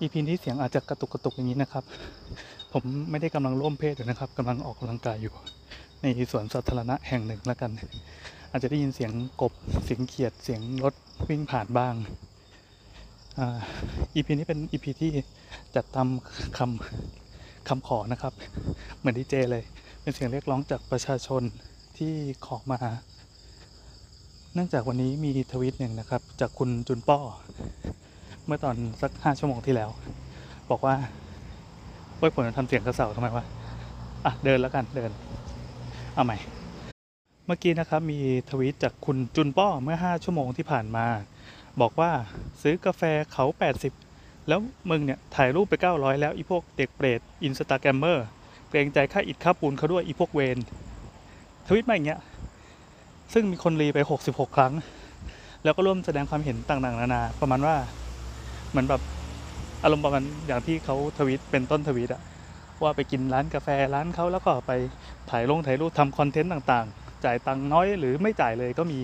EP นี้เสียงอาจจะกระตุกกระตุกอย่างนี้นะครับ ผมไม่ได้กำลังร่วมเพศอยู่นะครับกำลังออกกำลังกายอยู่ ในสวนสาธารณะแห่งหนึ่งแล้วกัน อาจจะได้ยินเสียงกบเสียงเขียดเสียงรถวิ่งผ่านบ้างอ่า EP นี้เป็น EP ที่จัดตามคำคำขอนะครับ เหมือนดีเจเลย เป็นเสียงเรียกร้องจากประชาชนที่ขอมา เนื่องจากวันนี้มีทวิตหนึ่งนะครับ จากคุณจุนป้อ เมื่อตอนสักห้าชั่วโมงที่แล้ว บอกว่าโอ้ยผมจะทำเสียงกระเสาทำไมวะอะเดินแล้วกันเดิน เอาใหม่ เมื่อกี้นะครับมีทวีตจากคุณจุนป้อเมื่อ 5 ชั่วโมงที่ผ่านมา บอกว่าซื้อกาแฟเขา 80 แล้วมึงเนี่ย ถ่ายรูปไป 900 แล้วอีพวกเด็กเปรต Instagrammer เกรงใจค่าอิฐค่าปูนเขาด้วยอีพวกเวรทวีตมาอย่างเงี้ย ซึ่งมีคนรีไป 66 ครั้ง แล้วก็ร่วมแสดงความเห็นต่างๆ นานา ประมาณว่า เหมือนแบบอารมณ์ประมาณอย่างที่เขาทวิตเป็นต้นทวิตอะว่าไปกินร้านกาแฟร้านเขาแล้วก็ไปถ่ายลงถ่ายรูปทำคอนเทนต์ต่างๆ จ่ายตังค์น้อยหรือไม่จ่ายเลยก็มี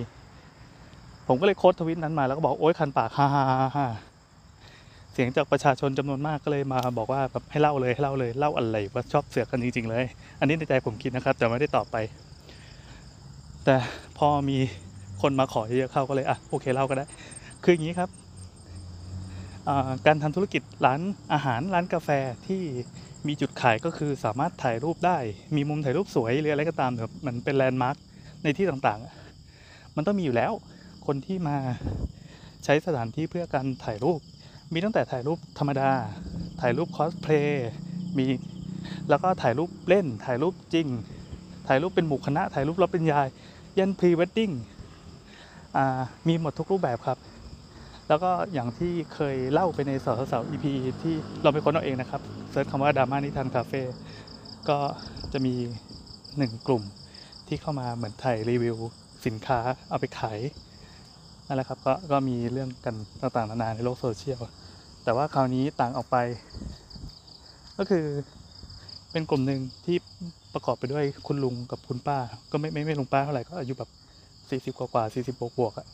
ผมก็เลยโค้ดทวิตนั้นมาแล้วก็บอกโอ๊ยคันปากฮ่าฮ่าฮ่าเสียงจากประชาชนจำนวนมากก็เลยมาบอกว่าแบบให้เล่าเลยให้เล่าเลยเล่าอะไรว่าชอบเสือกกันจริงๆเลย อันนี้ในใจผมคิดนะครับ แต่ไม่ได้ตอบไป แต่พอมีคนมาขอเยอะๆเข้าก็เลยอะโอเคเล่าก็ได้ คืออย่างนี้ครับ การทำธุรกิจร้านอาหารร้านกาแฟที่มีจุดขายก็คือสามารถถ่ายรูปได้ มีมุมถ่ายรูปสวยหรืออะไรก็ตามแบบมันเป็นแลนด์มาร์คในที่ต่างๆ มันต้องมีอยู่แล้ว คนที่มาใช้สถานที่เพื่อการถ่ายรูป มีตั้งแต่ถ่ายรูปธรรมดา ถ่ายรูปคอสเพลย์มีแล้วก็ถ่ายรูปเล่น ถ่ายรูปจริง ถ่ายรูปเป็นหมู่คณะ ถ่ายรูปรับปริญญายันพรีเวดดิ้งมีหมดทุกรูปแบบครับ แล้วก็อย่างที่เคยเล่าไปในสาวสาว EP ที่เราไปค้นเอาเองนะครับ search คำว่าดราม่านิทานคาเฟ่ก็จะมีหนึ่งกลุ่มที่เข้ามาเหมือนถ่ายรีวิวสินค้าเอาไปขายนั่นแหละครับก็ก็มีเรื่องกันต่างๆนานาในโลกโซเชียลแต่ว่าคราวนี้ต่างออกไป ก็คือเป็นกลุ่มหนึ่งที่ประกอบไปด้วยคุณลุงกับคุณป้า ก็ไม่ไม่ไม่ลุงป้าเท่าไหร่ก็อายุแบบสี่สิบกว่ากว่าสี่สิบบวกบวกอะ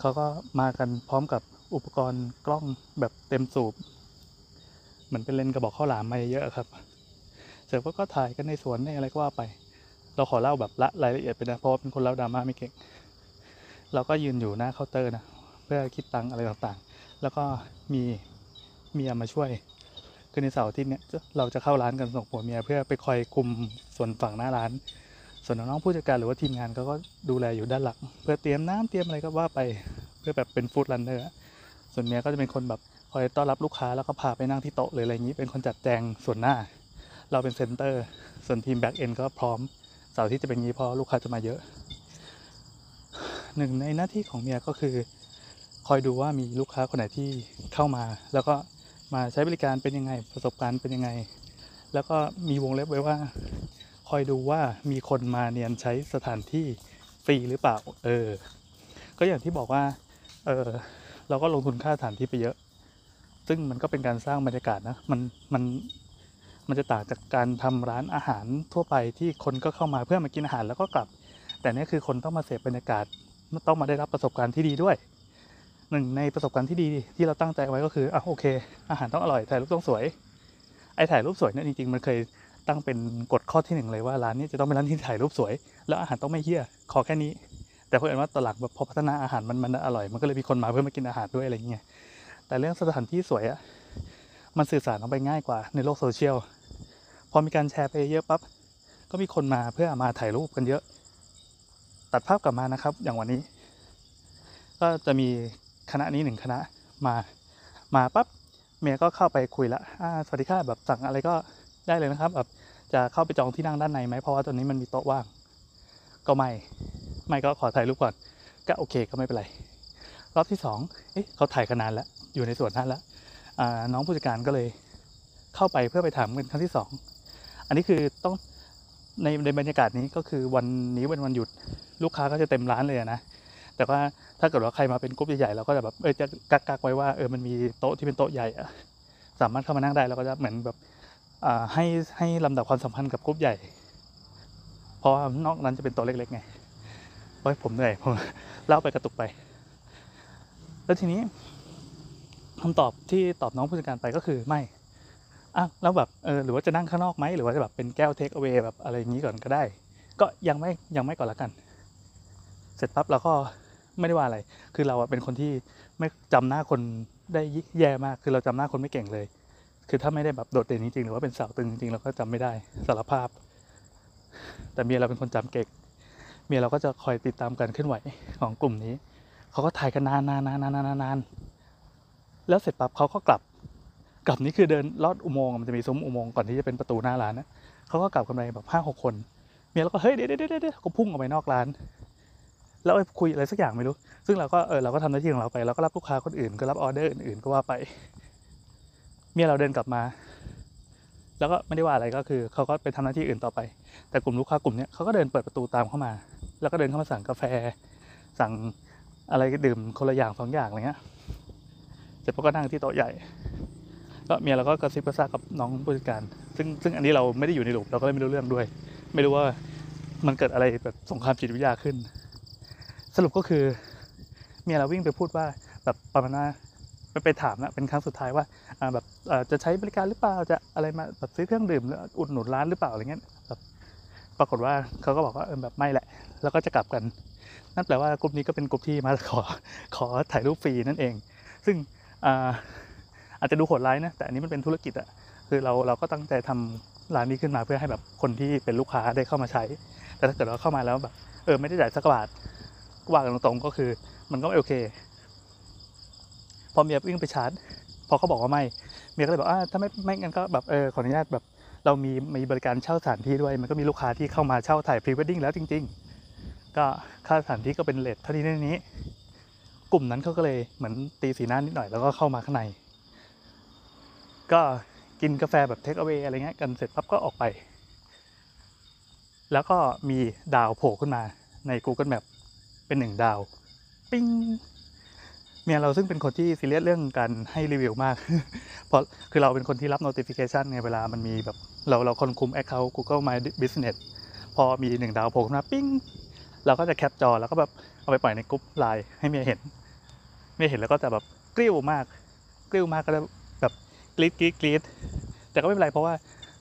เขาก็มากันพร้อมกับอุปกรณ์กล้องแบบเต็มสูบ เหมือนเป็นเลนส์กระบอกข้าวหลามมาเยอะๆครับ เสร็จแล้วก็ถ่ายกันในสวนในอะไรก็ว่าไป เราขอเล่าแบบละรายละเอียดไปนะเพราะเป็นคนเล่าดราม่าไม่เก่ง เราก็ยืนอยู่หน้าเคาน์เตอร์นะเพื่อคิดตังอะไรต่างๆ แล้วก็มีเมียมาช่วยคือในเสาร์อาที่เนี้ยเราจะเข้าร้านกันสองผัวเมียเพื่อไปคอยคุมส่วนฝั่งหน้าร้าน ส่วนน้องๆผู้จัดการหรือว่าทีมงานเขาก็ดูแลอยู่ด้านหลังเพื่อเตรียมน้ำเตรียมอะไรก็ว่าไปเพื่อแบบเป็น food runner อะส่วนเนี้ยก็จะเป็นคนแบบคอยต้อนรับลูกค้าแล้วก็พาไปนั่งที่โต๊ะเลยอะไรอย่างนี้ เป็นคนจัดแจงส่วนหน้า เราเป็น center ส่วนทีม back-end ก็พร้อมเสาร์ที่จะเป็นงนี้เพราะลูกค้าจะมาเยอะหนึ่งในหน้าที่ของเมียก็คือ คอยดูว่ามีลูกค้าคนไหนที่เข้ามา แล้วก็มาใช้บริการเป็นยังไงประสบการณ์เป็นยังไง แล้วก็มีวงเล็บไว้ว่า อยดูว่ามีคนมาเนียนใช้สถานที่ฟรีหรือเปล่า เออ ก็อย่างที่บอกว่า เออเราก็ลงทุนค่าสถานที่ไปเยอะ ซึ่งมันก็เป็นการสร้างบรรยากาศนะ มัน มัน มันจะต่างจากการทำร้านอาหารทั่วไปที่คนก็เข้ามาเพื่อมากินอาหารแล้วก็กลับ แต่เนี่ยคือคนต้องมาเสพบรรยากาศ ต้องมาได้รับประสบการณ์ที่ดีด้วย หนึ่งในประสบการณ์ที่ดีที่เราตั้งใจไว้ก็คือ อะโอเค อาหารต้องอร่อย ถ่ายรูปต้องสวย ไอ้ถ่ายรูปสวยเนี่ยจริงๆมันเคย ตั้งเป็นกฎข้อที่หนึ่งเลยว่าร้านนี้จะต้องเป็นร้านที่ถ่ายรูปสวย แล้วอาหารต้องไม่เหี้ยขอแค่นี้ แต่เพราะเอิญว่าตอนหลังแบบพอพัฒนาอาหารมันมันอร่อยมันก็เลยมีคนมาเพื่อมากินอาหารด้วยอะไรอย่างเงี้ยแต่เรื่องสถานที่สวยอะมันสื่อสารออกไปง่ายกว่าในโลกโซเชียลพอมีการแชร์ไปเยอะปั๊บก็มีคนมาเพื่อมาถ่ายรูปกันเยอะ ตัดภาพกลับมานะครับ อย่างวันนี้ ก็จะมีคณะนี้หนึ่งคณะมามาปั๊บเมียก็เข้าไปคุยละสวัสดีค่ะแบบสั่งอะไรก็ ได้เลยนะครับแบบจะเข้าไปจองที่นั่งด้านในไหมเพราะว่าตอนนี้มันมีโต๊ะว่าง ก็ไม่ ไม่ก็ขอถ่ายรูปก่อน ก็โอเคก็ไม่เป็นไร รอบที่สองเอ๊ะเขาถ่ายกันานแล้ว อยู่ในส่วนนั้นแล้วน้องผู้จัดการก็เลยเข้าไปเพื่อไปถามเป็นครั้งที่สองอันนี้คือต้องในในบรรยากาศนี้ก็คือวันนี้เป็นวันหยุดลูกค้าก็จะเต็มร้านเลยนะแต่ว่าถ้าเกิดว่าใครมาเป็นกลุ่มใหญ่ๆเราก็จะแบบเออจะกักกักไว้ว่าเออมันมีโต๊ะที่เป็นโต๊ะใหญ่อะสามารถเข้ามานั่งได้แล้วก็จะเหมือนแบบ ให้ให้ลำดับความสัมพันธ์กับกลุ่มใหญ่ เพราะนอกนั้นจะเป็นต๊ะเล็กๆไงโอ้ยผมเหนื่อยผมเล่าไปกระตุกไป แล้วทีนี้คำตอบที่ตอบน้องผู้จัดการไปก็คือไม่อะแล้วแบบเออหรือว่าจะนั่งข้างนอกไหมหรือว่าจะแบบเป็นแก้วเทคเอา a y แบบอะไรอย่างนี้ก่อนก็ได้ ก็ยังไม่ยังไม่ก่อนละกัน เสร็จปั๊บเราก็ไม่ได้ว่าอะไร คือเราเป็นคนที่ไม่จำหน้าคนได้แย่มาก คือเราจำหน้าคนไม่เก่งเลย คือถ้าไม่ได้แบบโดดเด่นจริงๆหรือว่าเป็นสาวตึงจริงๆเราก็จำไม่ได้สารภาพ แต่เมียเราเป็นคนจำเก่งเมียเราก็จะคอยติดตามการเคลื่อนไหวของกลุ่มนี้เขาก็ถ่ายกันนานนานนานนานนานแล้วเสร็จปั๊บเขาก็กลับ กลับนี่คือเดินลอดอุโมงค์มันจะมีซุ้มอุโมงค์ก่อนที่จะเป็นประตูหน้าร้านนะเขาก็กลับกันไปแบบห้าหกคน เมียเราก็เฮ้ยเดี๋ยวเดี๋ยวเดี๋ยวเดี๋ยวก็พุ่งออกไปนอกร้าน แล้วไปคุยอะไรสักอย่างไม่รู้ ซึ่งเราก็เออเราก็ทำหน้าที่ของเราไปเราก็รับลูกค้าคนอื่นก็รับออเดอร์อื่นๆก็ว่าไป เมียเราเดินกลับมา แล้วก็ไม่ได้ว่าอะไรก็คือเขาก็ไปทำหน้าที่อื่นต่อไป แต่กลุ่มลูกค้ากลุ่มนี้เขาก็เดินเปิดประตูตามเข้ามา แล้วก็เดินเข้ามาสั่งกาแฟ สั่งอะไรดื่มคนละอย่างสองอย่างอะไรเงี้ยเสร็จปุ๊บก็นั่งที่โต๊ะใหญ่ ก็เมียเราก็กระซิบกระซาบกับน้องผู้จัดการ ซึ่งซึ่งอันนี้เราไม่ได้อยู่ในหลุมเราก็เลยไม่รู้เรื่องด้วย ไม่รู้ว่ามันเกิดอะไรแบบสงครามจิตวิทยาขึ้น สรุปก็คือ เมียเราวิ่งไปพูดว่าแบบประมาณว่าไปไปถามนะเป็นครั้งสุดท้ายว่าแบบ จะใช้บริการหรือเปล่าจะอะไรมาแบบซื้อเครื่องดื่มหรืออุดหนุนร้านหรือเปล่าอะไรเงี้ยแบบปรากฏว่าเขาก็บอกว่าเออแบบไม่แหละ แล้วก็จะกลับกัน นั่นแปลว่ากลุ่มนี้ก็เป็นกลุ่มที่มาขอขอถ่ายรูปฟรีนั่นเอง ซึ่งอาอาจจะดูโหดร้ายนะแต่อันนี้มันเป็นธุรกิจอะคือเราเราก็ตั้งใจทำร้านนี้ขึ้นมาเพื่อให้แบบคนที่เป็นลูกค้าได้เข้ามาใช้ แต่ถ้าเกิดว่าเข้ามาแล้วแบบ เออไม่ได้จ่ายสักบาทว่ากันตรงๆก็คือ มันก็ไม่โอเค พอเมียวิ่งไปชาร์จ พอเขาบอกว่าไม่ เมียก็เลยบอกอ่าถ้าไม่ไม่งั้นก็แบบเออขออนุญาตแบบ เรามีมีบริการเช่าสถานที่ด้วย มันก็มีลูกค้าที่เข้ามาเช่าถ่ายพรีเวดดิ้งแล้วจริง ๆ ก็ค่าสถานที่ก็เป็น rate เท่านี้เท่านี้ กลุ่มนั้นเขาก็เลยเหมือนตีสีหน้านิดหน่อยแล้วก็เข้ามาข้างใน ก็กินกาแฟแบบเทคเอา a y อะไรเงี้ยกันเสร็จปั๊บก็ออกไป แล้วก็มีดาวโผล่ขึ้นมาใน Google Map เป็นหนึ่งดาว ปิ้ง เมียเราซึ่งเป็นคนที่ซีเรียสเรื่องการให้รีวิวมาก เพราะคือเราเป็นคนที่รับ notification ไงเวลามันมีแบบเราเราคนคุม account Google My Business พอมีหนึ่งดาวโผล่ขึ้นมาปิ้งเราก็จะแคปจอแล้วก็แบบเอาไปปล่อยในกลุ่มไลน์ให้เมียเห็นเมียเห็นแล้วก็จะแบบกริ้วมากกริ้วมากก็จะแบบกรี๊ดกรี๊ดกรี๊ดแต่ก็ไม่เป็นไรเพราะว่า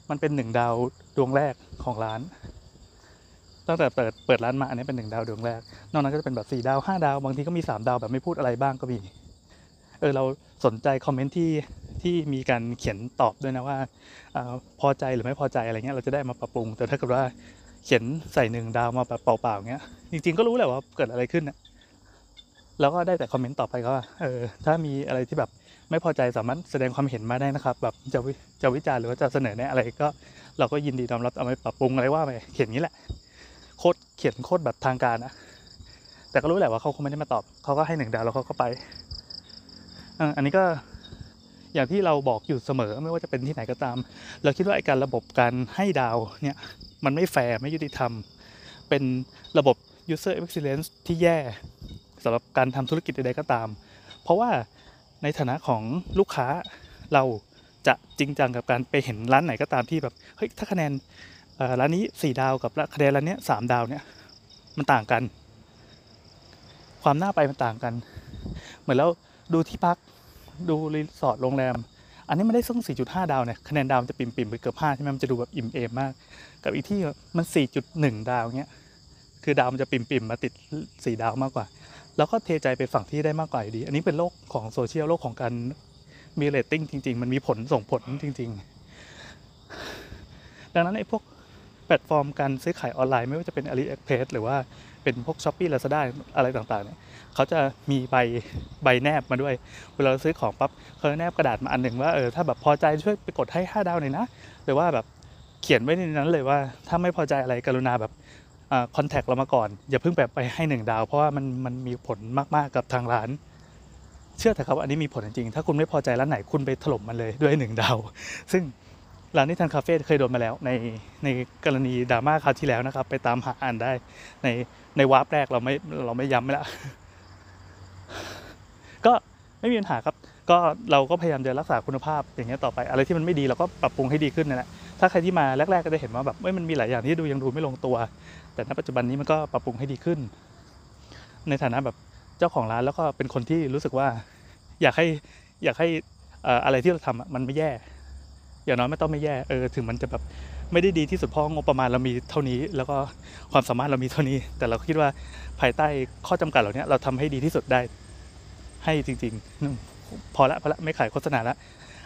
มันเป็นหนึ่งดาวดวงแรกของร้าน ตั้งแต่เปิดเปิดร้านมาอันนี้เป็นหนึ่งดาวดวงแรก นอกนั้นก็จะเป็นแบบสี่ดาวห้าดาว บางทีก็มีสามดาวแบบไม่พูดอะไรบ้างก็มี เออเราสนใจคอมเมนต์ที่ที่มีการเขียนตอบด้วยนะว่าอาพอใจหรือไม่พอใจอะไรเงี้ยเราจะได้มาปรับปรุง แต่ถ้าเกิดว่าเขียนใส่หนึ่งดาวมาแบบเปล่าๆเงี้ย จริงๆ ก็รู้แหละว่าเกิดอะไรขึ้นนะแล้วก็ได้แต่คอมเมนต์ต่อไปก็ว่าเออถ้ามีอะไรที่แบบไม่พอใจสามารถแสดงความเห็นมาได้นะครับ แบบจะวิจะวิจารณ์หรือว่าจะเสนอแนะอะไรก็ เราก็ยินดีน้อมรับเอาไปปรับปรุงอะไรว่าไปเขียนงี้แหละ ขียนโคตรแบบทางการนะแต่ก็รู้แหละว่าเขาคงไม่ได้มาตอบเขาก็ให้หนึ่งดาวแล้วเขาก็ไปอันนี้ก็อย่างที่เราบอกอยู่เสมอไม่ว่าจะเป็นที่ไหนก็ตาม เราคิดว่าไอ้การระบบการให้ดาวเนี่ยมันไม่แฟร์ไม่ยุติธรรม เป็นระบบ user experience ที่แย่สำหรับการทำธุรกิจใดๆก็ตาม เพราะว่าในฐานะของลูกค้าเราจะจริงจังกับการไปเห็นร้านไหนก็ตามที่แบบเฮ้ยถ้าคะแนน ร้านนี้สี่ดาวกับคะแนนร้านนี้สามดาวเนี่ยมันต่างกัน ความน่าไปมันต่างกัน เหมือนแล้วดูที่พักดูรีสอร์ทโรงแรม อันนี้มันได้ส่ง4.5 ดาวเนี่ยคะแนนดาวมันจะปริ่มๆไปเกือบ5ใช่ไหมมันจะดูแบบอิ่มเอมมาก กับอีกที่มัน 4.1 ดาวเงี้ยคือดาวมันจะปริ่มๆมาติด 4 ดาวมากกว่า แล้วก็เทใจไปฝั่งที่ได้มากกว่าอยู่ดี อันนี้เป็นโลกของโซเชียลโลกของการมีเรตติ้งจริง ๆ มันมีผลส่งผลจริง ๆ ดังนั้นไอ้พวก แพลตฟอร์มการซื้อขายออนไลน์ไม่ว่าจะเป็น AliExpress หรือว่าเป็นพวก Shopee Lazada อะไรต่างๆเนี่ยเขาจะมีใบใบแนบมาด้วย เวลาเราซื้อของปั๊บเขาแนบกระดาษมาอันหนึ่งว่าเออถ้าแบบพอใจช่วยไปกดให้ 5 ดาวหน่อยนะ หรือว่าแบบเขียนไว้ในนั้นเลยว่าถ้าไม่พอใจอะไรกรุณาแบบคอนแทคเรามาก่อน อย่าเพิ่งแบบไปให้1ดาว เพราะว่ามันมันมีผลมากๆกับทางร้าน เชื่อเถอะครับอันนี้มีผลจริงถ้าคุณไม่พอใจร้านไหนคุณไปถล่มมันเลยด้วยหนึ่งดาวซึ่ง ร้านนิทันคาเฟ่เคยโดนมาแล้ว ในในกรณีดราม่าคราวที่แล้วนะครับ ไปตามหาอ่านได้ในในวาร์ปแรกเราไม่เราไม่ย้ำแล้วก็ไม่มีปัญหาครับ ก็เราก็พยายามจะรักษาคุณภาพอย่างเงี้ยต่อไป อะไรที่มันไม่ดีเราก็ปรับปรุงให้ดีขึ้นนั่นแหละถ้าใครที่มาแรก ๆ ก็จะเห็นว่าแบบเอ้ยมันมีหลายอย่างที่ดูยังดูไม่ลงตัว แต่ณปัจจุบันนี้มันก็ปรับปรุงให้ดีขึ้น ในฐานะแบบเจ้าของร้านแล้วก็เป็นคนที่รู้สึกว่า อยากให้อยากให้อะไรที่เราทำมันไม่แย่ อย่างน้อยไม่ต้องไม่แย่เออถึงมันจะแบบไม่ได้ดีที่สุดเพราะงบประมาณเรามีเท่านี้ แล้วก็ความสามารถเรามีเท่านี้ แต่เราคิดว่าภายใต้ข้อจำกัดเหล่านี้เราทำให้ดีที่สุดได้ให้จริงๆพอละพอละไม่ขายโฆษณาละ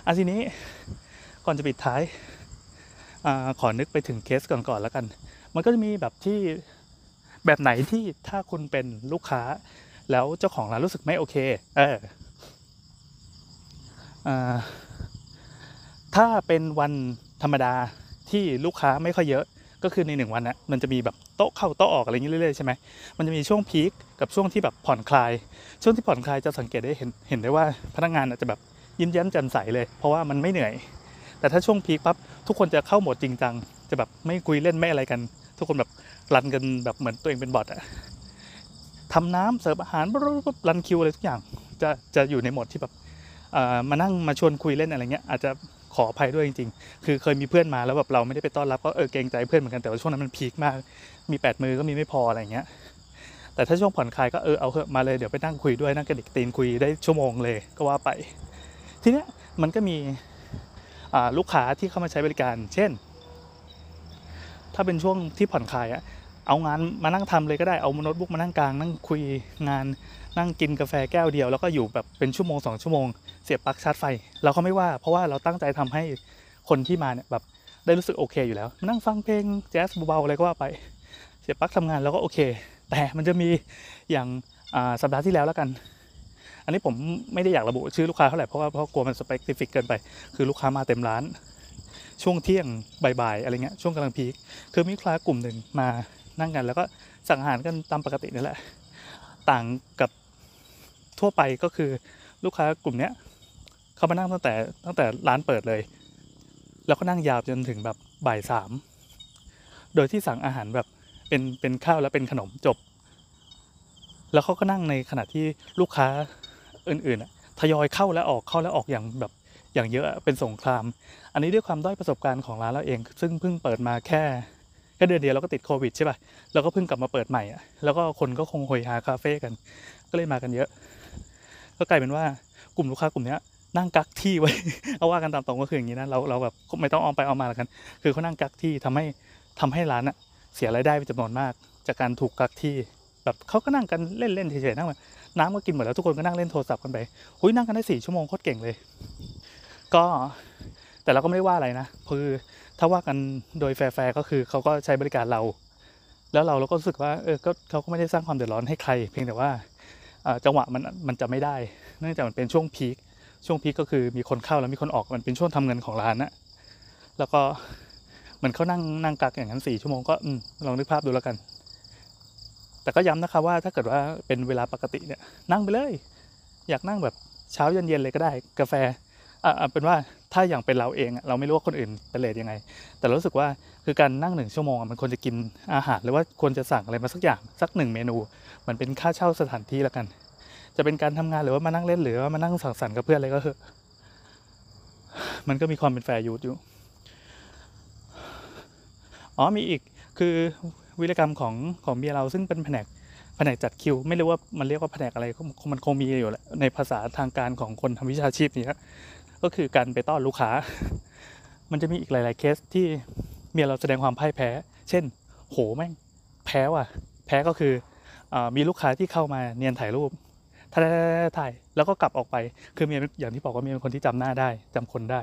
อันทีนี้ก่อนจะปิดท้ายอขอนึกไปถึงเคสก่อนๆแล้วกัน มันก็จะมีแบบที่แบบไหนที่ถ้าคุณเป็นลูกค้า แล้วเจ้าของร้านรู้สึกไม่โอเค เอออ่า ถ้าเป็นวันธรรมดาที่ลูกค้าไม่ค่อยเยอะ ก็คือในหนึ่งวันนะมันจะมีแบบโต๊ะเข้าโต๊ะออกอะไรอย่างนี้เรื่อยๆใช่ไหมมันจะมีช่วงพีคกับช่วงที่แบบผ่อนคลาย ช่วงที่ผ่อนคลายจะสังเกตได้เห็นเห็นได้ว่าพนักงานอาจจะแบบยิ้มแย้มแจ่มใสเลย เพราะว่ามันไม่เหนื่อย แต่ถ้าช่วงพีคปั๊บทุกคนจะเข้าโหมดจริงจังจะแบบไม่คุยเล่นไม่อะไรกัน ทุกคนแบบรันกันแบบเหมือนตัวเองเป็นบอทอะทำน้ำเสิร์ฟอาหารรันคิวอะไรทุกอย่าง จะจะอยู่ในโหมดที่แบบเอ่อมานั่งมาชวนคุยเล่นอะไรเงี้ยอาจจะ ขออภัยด้วยจริงๆ คือเคยมีเพื่อนมาแล้วแบบเราไม่ได้ไปต้อนรับก็เออเกรงใจเพื่อนเหมือนกันแต่ว่าช่วงนั้นมันพีคมาก มีแปดมือก็มีไม่พออะไรเงี้ย แต่ถ้าช่วงผ่อนคลายก็เออเอาเถอะมาเลยเดี๋ยวไปนั่งคุยด้วยนั่งกระดิกตีนคุยได้ชั่วโมงเลยก็ว่าไป ทีเนี้ยมันก็มีอ่าลูกค้าที่เข้ามาใช้บริการ เช่น ถ้าเป็นช่วงที่ผ่อนคลายอะเอางานมานั่งทำเลยก็ได้เอาโน้ตบุ๊กมานั่งกางนั่งคุยงานนั่งกินกาแฟแก้วเดียว แล้วก็อยู่แบบเป็นชั่วโมงสองชั่วโมง เสียบปลั๊กชาร์จไฟ เราก็ไม่ว่า เพราะว่าเราตั้งใจทำให้คนที่มาเนี่ยแบบได้รู้สึกโอเคอยู่แล้ว นั่งฟังเพลงแจ๊สเบาๆอะไรก็ว่าไป เสียบปลั๊กทำงานแล้วก็โอเค แต่มันจะมีอย่างสัปดาห์ที่แล้วแล้วกัน อันนี้ผมไม่ได้อยากระบุชื่อลูกค้าเท่าไหร่เพราะว่าเพราะกลัวมัน specific เกินไป คือลูกค้ามาเต็มร้าน ช่วงเที่ยงบ่ายๆอะไรเงี้ยช่วงกำลังพีคคือมีลูกค้ากลุ่มหนึ่งมานั่งกัน แล้วก็สั่งอาหารกันตามปกตินี่แหละ ต่างกับทั่วไปก็คือลูกค้ากลุ่มเนี้ย เขามานั่งตั้งแต่ตั้งแต่ร้านเปิดเลย แล้วก็นั่งยาวจนถึงแบบบ่ายสามโดยที่สั่งอาหารแบบเป็นเป็นข้าวแล้วเป็นขนมจบ แล้วเขาก็นั่งในขณะที่ลูกค้าอื่นๆอะทยอยเข้าและออกเข้าและออกอย่างแบบอย่างเยอะอะเป็นสงคราม อันนี้ด้วยความด้อยประสบการณ์ของร้านเราเอง ซึ่งเพิ่งเปิดมาแค่แค่เดือนเดียวแล้วก็ติดโควิดใช่ป่ะแล้วก็เพิ่งกลับมาเปิดใหม่อะแล้วก็คนก็คงโหยหาคาเฟ่กัน ก็เลยมากันเยอะ ก็กลายเป็นว่ากลุ่มลูกค้ากลุ่มเนี้ย นั่งกักที่ไว้เอาว่ากันตามตรงก็คืออย่างนี้นะเราเราแบบไม่ต้องออมไปออมมาแล้วกัน คือเขานั่งกักที่ทำให้ทำให้ร้านอะเสียรายได้ไปจำนวนมาก จากการถูกกักที่แบบเขาก็นั่งกันเล่นๆเฉยๆนั่งแบบน้ำก็กินหมดแล้วทุกคนก็นั่งเล่นโทรศัพท์กันไปหุยนั่งกันได้สี่ชั่วโมงโคตรเก่งเลย ก็แต่เราก็ไม่ได้ว่าอะไรนะคือถ้าว่ากันโดยแฟร์ๆก็คือเขาก็ใช้บริการเรา แล้วเราเราก็รู้สึกว่าเออก็เขาก็ไม่ได้สร้างความเดือดร้อนให้ใคร เพียงแต่ว่าจังหวะมันมันจะไม่ได้ เนื่องจากมันเป็นช่วงพีค ช่วงพีคก็คือมีคนเข้าแล้วมีคนออกมันเป็นช่วงทำเงินของร้านนะแล้วก็เหมือนเขานั่งนั่งกักอย่างนั้นสี่ชั่วโมงก็อืมลองนึกภาพดูแล้วกัน แต่ก็ย้ำนะคะว่าถ้าเกิดว่าเป็นเวลาปกติเนี่ย นั่งไปเลย อยากนั่งแบบเช้าเย็นๆเลยก็ได้ กาแฟอะอะเป็นว่าถ้าอย่างเป็นเราเองเราไม่รู้ว่าคนอื่นเป็นเลทยังไง แต่รู้สึกว่าคือการนั่งหนึ่งชั่วโมงมันควรจะกินอาหารหรือว่าควรจะสั่งอะไรมาสักอย่างสักหนึ่งเมนูมือนเป็นค่าเช่าสถานที่แล้วกัน จะเป็นการทำงานหรือว่ามานั่งเล่นหรือว่ามานั่งสังสรรค์กับเพื่อนอะไรก็เถอะมันก็มีความเป็น fair use อยู่ อ๋อมีอีกคือวิรกรรมของของเบียร์เราซึ่งเป็นแผนกแผนกจัดคิว ไม่รู้ว่ามันเรียกว่าแผนกอะไรมันคงมีอยู่แหละในภาษาทางการของคนทำวิชาชีพนี้ก็คือการไปต้อนลูกค้า มันจะมีอีกหลาย ๆ เคสที่เมียเราแสดงความพ่ายแพ้ เช่น โหแม่ง แพ้ว่ะ แพ้ก็คือมีลูกค้าที่เข้ามาเนียนถ่ายรูป ถ่ายถ่ายแล้วก็กลับออกไป คือเมียอย่างที่บอกว่าเมียเป็นคนที่จำหน้าได้จำคนได้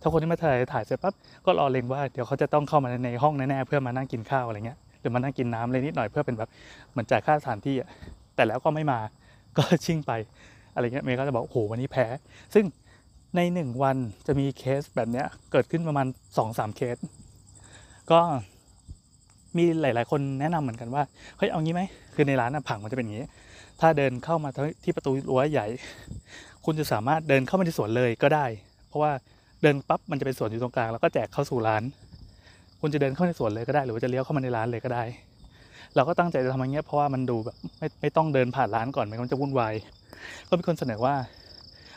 ถ้าคนที่มาถ่ายถ่ายเสร็จปั๊บก็รอเล็งว่าเดี๋ยวเขาจะต้องเข้ามาในห้องแน่ๆเพื่อมานั่งกินข้าวอะไรเงี้ยหรือมานั่งกินน้ำอะไรนิดหน่อยเพื่อเป็นแบบเหมือนจ่ายค่าสถานที่อะแต่แล้วก็ไม่มาก็ชิ่งไปอะไรเงี้ยเมย์ก็จะบอกโอ้โหวันนี้แพ้ ซึ่งในหนึ่งวันจะมีเคสแบบเนี้ยเกิดขึ้นประมาณสองสามเคส ก็มีหลาย ๆ คนแนะนำเหมือนกันว่าเฮ้ยเอางี้ไหมคือในร้านอะผังมันจะเป็นอย่างนี้ ถ้าเดินเข้ามาที่ประตูรั้วใหญ่ คุณจะสามารถเดินเข้ามาในสวนเลยก็ได้ เพราะว่าเดินปั๊บมันจะเป็นสวนอยู่ตรงกลางแล้วก็แจกเข้าสู่ร้าน คุณจะเดินเข้าในสวนเลยก็ได้ หรือว่าจะเลี้ยวเข้ามาในร้านเลยก็ได้ เราก็ตั้งใจจะทำอย่างเงี้ยเพราะว่ามันดูแบบไม่ไม่ต้องเดินผ่านร้านก่อนไม่งั้นจะวุ่นวายก็มีคนเสนอว่า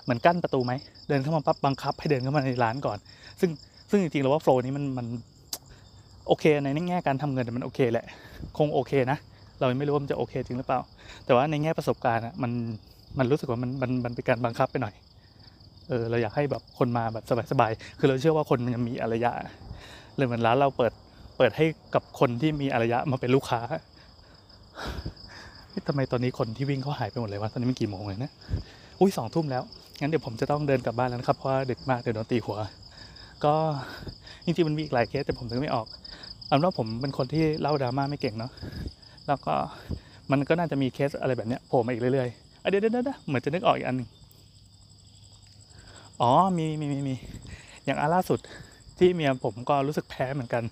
เหมือนกั้นประตูไหมเดินเข้ามาปั๊บบังคับ ให้เดินเข้ามาในร้านก่อน ซึ่งซึ่งจริงๆเราว่าโฟล์นี้มันมันโอเคในแง่การทำเงินมันโอเคแหละ คงโอเคนะ เราไม่รู้ว่ามันจะโอเคจริงหรือเปล่า แต่ว่าในแง่ประสบการณ์อะมันมันรู้สึกว่ามันมันมันเป็นการบังคับไปหน่อยเออเราอยากให้แบบคนมาแบบสบายๆคือเราเชื่อว่าคนมันยังมีอารยะเลยเหมือนร้านเราเปิดเปิดให้กับคนที่มีอารยะมาเป็นลูกค้าทำไมตอนนี้คนที่วิ่งเขาหายไปหมดเลยวะตอนนี้มันกี่โมงเลยนะอุ้ยสองทุ่มแล้วงั้นเดี๋ยวผมจะต้องเดินกลับบ้านแล้วนะครับเพราะว่าดึกมากเดี๋ยวโดนตีหัว ก็จริงๆมันมีอีกหลายเคสแต่ผมนึกไม่ออกเอาเป็นว่าผมเป็นคนที่เล่าดราม่าไม่เก่งเนาะ แล้วก็มันก็น่าจะมีเคสอะไรแบบเนี้ยโผล่มาอีกเรื่อยๆเดี๋ยวเดี๋ยวเดี๋ยวเหมือนจะนึกออกอีกอันหนึ่งอ๋อมีมีมีมีอย่างอันล่าสุดที่เมียผมก็รู้สึกแพ้เหมือนกัน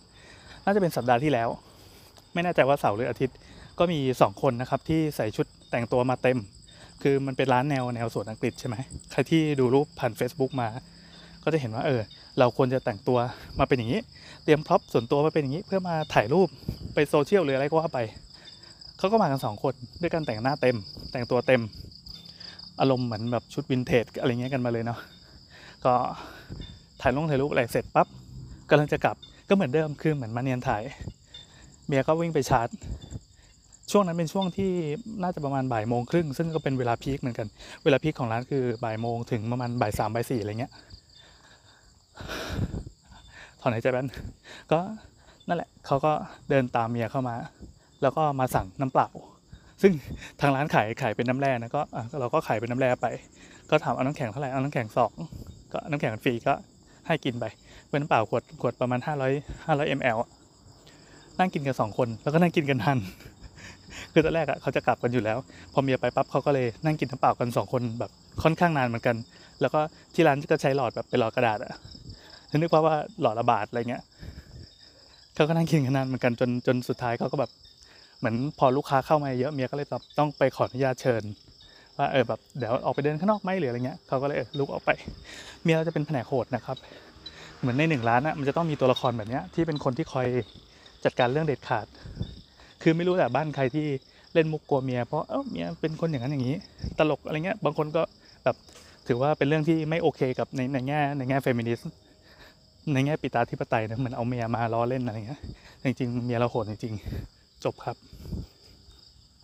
น่าจะเป็นสัปดาห์ที่แล้ว ไม่แน่ใจว่าเสาร์หรืออาทิตย์ ก็มีสองคนนะครับที่ใส่ชุดแต่งตัวมาเต็ม คือมันเป็นร้านแนวแนวสวนอังกฤษใช่ไหมใครที่ดูรูปผ่าน Facebook มา ก็จะเห็นว่าเออ เราควรจะแต่งตัวมาเป็นอย่างนี้ เตรียมพร็อพส่วนตัวมาเป็นอย่างนี้ เพื่อมาถ่ายรูปไปโซเชียลหรืออะไรก็ว่าไป เขาก็มากันสองคนด้วยกันแต่งหน้าเต็ม แต่งตัวเต็ม อารมณ์เหมือนแบบชุดวินเทจอะไรเงี้ยกันมาเลยเนาะก็ถ่ายลงถ่ายรูปอะไรเสร็จปั๊บกำลังจะกลับก็เหมือนเดิมคือเหมือนมาเนียนถ่ายเมียก็วิ่งไปชาร์จ ช่วงนั้นเป็นช่วงที่น่าจะประมาณบ่ายโมงครึ่งซึ่งก็เป็นเวลาพีคเหมือนกัน เวลาพีคของร้านคือบ่ายโมงถึงประมาณบ่ายสามบ่ายสี่อะไรเงี้ยถอนหายใจแป๊บนก็นั่นแหละเขาก็เดินตามเมียเข้ามา แล้วก็มาสั่งน้ำเปล่า ซึ่งทางร้านขายขายเป็นน้ำแร่นะก็เราก็ขายเป็นน้ำแร่ไป ก็ถามเอาน้ำแข็งเท่าไหร่เอาน้ำแข็งสองก็น้ำแข็งฟรีก็ให้กินไปเป็นน้ำเปล่าขวดขวดประมาณห้าร้อยห้าร้อยมลนั่งกินกันสองคน แล้วก็นั่งกินกันทัน คือตอนแรกอะเขาจะกลับกันอยู่แล้ว พอเมียไปปั๊บเขาก็เลยนั่งกินน้ำเปล่ากันสองคนแบบค่อนข้างนานเหมือนกัน แล้วก็ที่ร้านก็ใช้หลอดแบบเป็นหลอดกระดาษอะนึกว่าว่าหลอดละบาทอะไรเงี้ยเขาก็นั่งกินกันนานเหมือนกันจนจนสุดท้ายเขาก็แบบ เหมือนพอลูกค้าเข้ามาเยอะเมียก็เลยแบบต้องไปขออนุญาตเชิญ ว่าเออแบบเดี๋ยวออกไปเดินข้างนอกไหมหรืออะไรเงี้ยเขาก็เลยเออลุกออกไป เมียเราจะเป็นแผนกโหดนะครับ เหมือนในหนึ่งร้านอะมันจะต้องมีตัวละครแบบเนี้ยที่เป็นคนที่คอยจัดการเรื่องเด็ดขาด คือไม่รู้แต่บ้านใครที่เล่นมุกกลัวเมียเพราะเออเมียเป็นคนอย่างนั้นอย่างนี้ ตลกอะไรเงี้ยบางคนก็แบบถือว่าเป็นเรื่องที่ไม่โอเคกับในในแง่ในแง่เฟมินิสต์ในแง่ปิตาธิปไตยนะเหมือนเอาเมียมาล้อเล่นอะไรเงี้ยจริงๆเมียเราโหดจริงๆ จบครับ